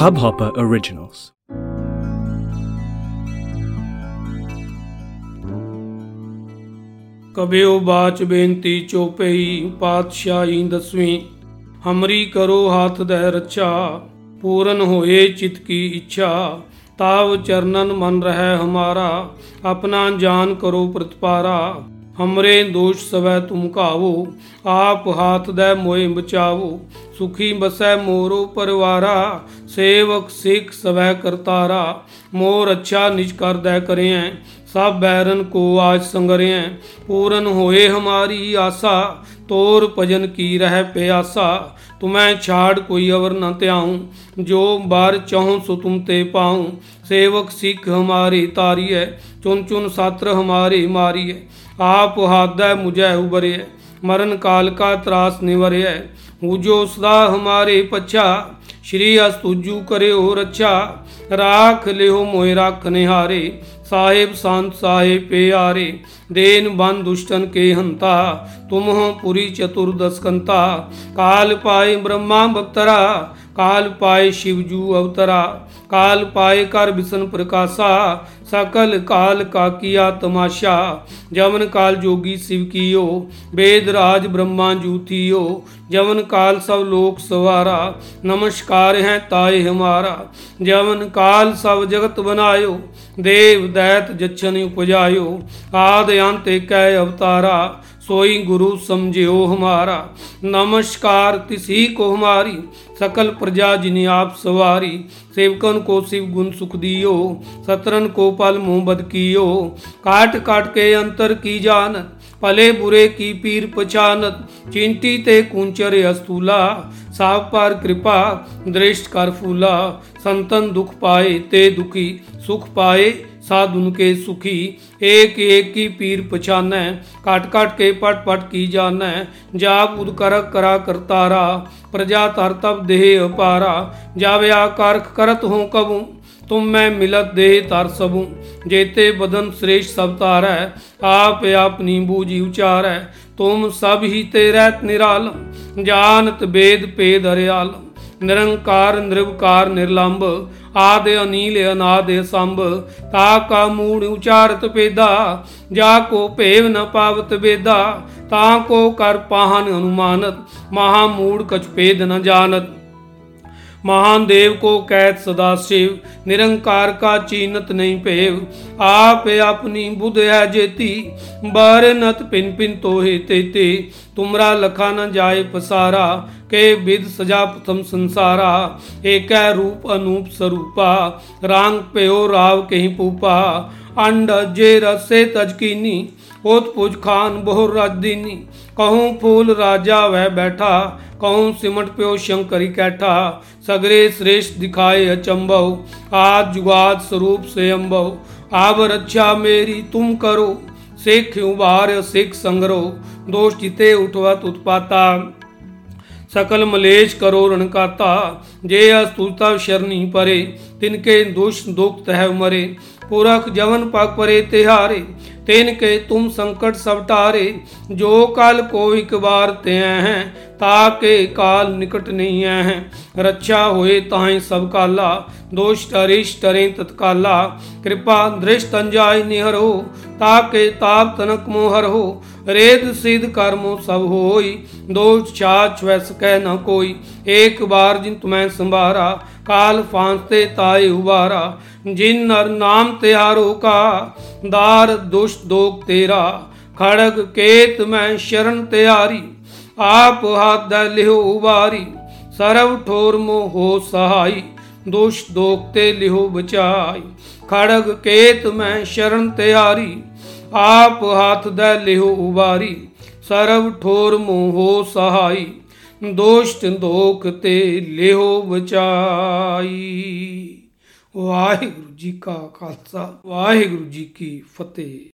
Hubhopper Originals. ਕਬਿਓ ਬਾਚ ਬੇਨਤੀ ਚੋਪਈ, ਪਾਤਸ਼ਾਹੀ ਦਸਵੀਂ, ਹਮਰੀ ਕਰੋ ਹੱਥ ਦੇ ਰੱਛਾ, ਪੂਰਨ ਹੋਏ ਚਿਤ ਕੀ ਇੱਛਾ, ਤਾਵ ਚਰਨਨ ਮਨ ਰਹਿ ਹਮਾਰਾ, ਆਪਣਾ ਜਾਨ ਕਰੋ ਪ੍ਰਤਪਾਰਾ, ਹਮਰੇ ਦੋਸ਼ ਸਵੈ ਤੁਮ ਕਾਵੋ ਆਪ ਹਾਥ ਦੇ ਮੋਏ ਬਚਾਵੋ सुखी बसै मोरो परिवारा सेवक, सिख सवै करतारा। मोर अच्छा निज कर दय करे। हैं सब बैरन को आज संगरे। हैं पूरन होए हमारी आशा। तोर भजन की रह प्यासा। तुम्हें छाड़ कोई अवर न त्याऊ। जो बार चाहू सो तुम ते पाऊँ। सेवक, सिख हमारी तारी है। चुन चुन सात्र हमारी मारी है। आप हाथ मुझे उबरे है ਮਰਨ ਕਾਲ ਕਾ ਤਰਾਸ ਨਿਵਰਿਐ। ਹੂ ਸਦਾ ਹਮਾਰੇ ਪਛਾ, ਸ਼੍ਰੀ ਅਸਤੁਜੂ ਕਰਿਓ ਰੱਛਾ। ਰਾਖ ਲਿਓ ਮੋਇ ਰੱਖ ਨਿਹਾਰੇ, ਸਾਹਿਬ ਸੰਤ ਸਾਹਿਬ ਪਿਆਰੇ। ਦੇਨ ਬਨ ਦੁਸ਼ਟਨ ਕੇ ਹੰਤਾ ਤੁਮ ਪੁਰੀ ਚਤੁਰਦਸਕੰਤਾ। ਕਾਲ ਪਾਏ ਬ੍ਰਹਮਾ ਬਖਤਰਾ ਕਾਲ ਪਾਏ ਸ਼ਿਵ ਜੂ ਅਵਤਰਾ, ਕਾਲ ਪਾਏ ਕਰ ਬਿਸਨ ਪ੍ਰਕਾਸ਼ਾ, ਸਕਲ ਕਾਲ ਕਾ ਕੀਆ ਤਮਾਸ਼ਾ ਜਮਨ ਕਾਲ ਜੋਗੀ ਸਿਵ ਕੀਓ ਵੇਦ ਰਾਜ ਬ੍ਰਹਮਾ ਜੂਥੀਓ ਜਮਨ ਕਾਲ ਸਭ ਲੋਕ ਸਵਾਰਾ, ਨਮਸਕਾਰ ਹੈ ਤਾਏ ਹਮਾਰਾ ਜਮਨ ਕਾਲ ਸਭ ਜਗਤ ਬਨਾਇਓ, ਦੇਵ ਦੈਤ ਜਛਨ ਉਪਜਾਇਓ, ਆਦ ਅੰਤ ਕੈ ਅਵਤਾਰਾ सोई गुरु समझियो हमारा। नमस्कार, तिसी को हमारी। सकल प्रजा जिन्हें आप सवारी। सेवकन को शिव गुण सुख दियो। सतरन को पल मुँह बद कियो। काट काट के अंतर की जानत। पले बुरे की पीर पहचानत चिंटी ते कुंचर अस्तूला। साव पर कृपा, दृष्ट कर फूला। संतन दुख पाए ते दुखी। सुख पाए साधुन के सुखी एक एक की पीर पछानै काट काट के पट पट की जान जाप उद करक करा करतारा प्रजा तर तब देह अपारा। जाव्या कारख करत हो कबू, तुम मैं मिलत देह तार सबू। जेते बदन श्रेष्ठ सब तार है आप अपनी बूझी उचार। है तुम सब ही ते रहत निरालम जानत वेद पेद हरियालम निरंकार, निर्वकार, निर्लंब। आदि अनील अनाद संभ ता का मूड उचारत पेदा जा को पेव न पावत वेदा ता को कर पाहन अनुमानत महामूड कछ पेद न जानत महान देव को कैद सदा शिव, निरंकार का चीनत नहीं पेव। आप अपनी बुध है जेती, बार नत पिन पिन तो हे तेते। तुमरा लखा न जाए पसारा, के विद सजा प्रथम संसारा। एक रूप अनूप स्वरूपा रांग प्यो राव कहीं पूपा। अंड जे रसे तजकीनी, ओत पुज खान बहुर राजदीनी। कहूँ फूल राजा वह बैठा, कहूँ सिमट प्यो शंकरी कैठा। सगरे श्रेष्ठ दिखाए अचंभव, आज जुगाद स्वरूप से अम्भव आब रक्षा मेरी तुम करो, सिख उबार सिख संग्रह दोष जिते उठवत उत्पाता। सकल मलेश करो रणकाता। जे अस्तुता शरणी परे, तिनके दुष्ट दुख तह मरे। ਪੁਰਖ ਜਵਨ ਪਗ ਪਰੇ ਤਿਹਾਰੇ। तेन के तुम संकट सब टारे, जो काल को एक बार ते हैं, ताके काल निकट नहीं है। रक्षा होए ताहे सब काला, दोष टरिश टरे तत्काला। कृपा दृष्ट अंजाय निहर हो, ताके ताप तनक मोहर हो। रेद सिद्ध कर्मो सब होई, दोष छाछ वैस कह न कोई। एक बार जिन तुम्हें संभारा, काल फांसते ताए उबारा। जिन नर नाम त्यारो का दार दुष्ट दोग तेरा खड़ग केत में शरण त्यारी आप हाथ लिहो उबारी सरव ठोर मो हो सहाई दोष दोगते लिहो बचाई खड़ग केत में शरण त्यारी आप हाथ द लिहो उबारी सरव ठोर मोहो सहाई दोष्ट दोख ते लिहो बचाई वाहिगुरु जी का खालसा वाहिगुरु जी की फतेह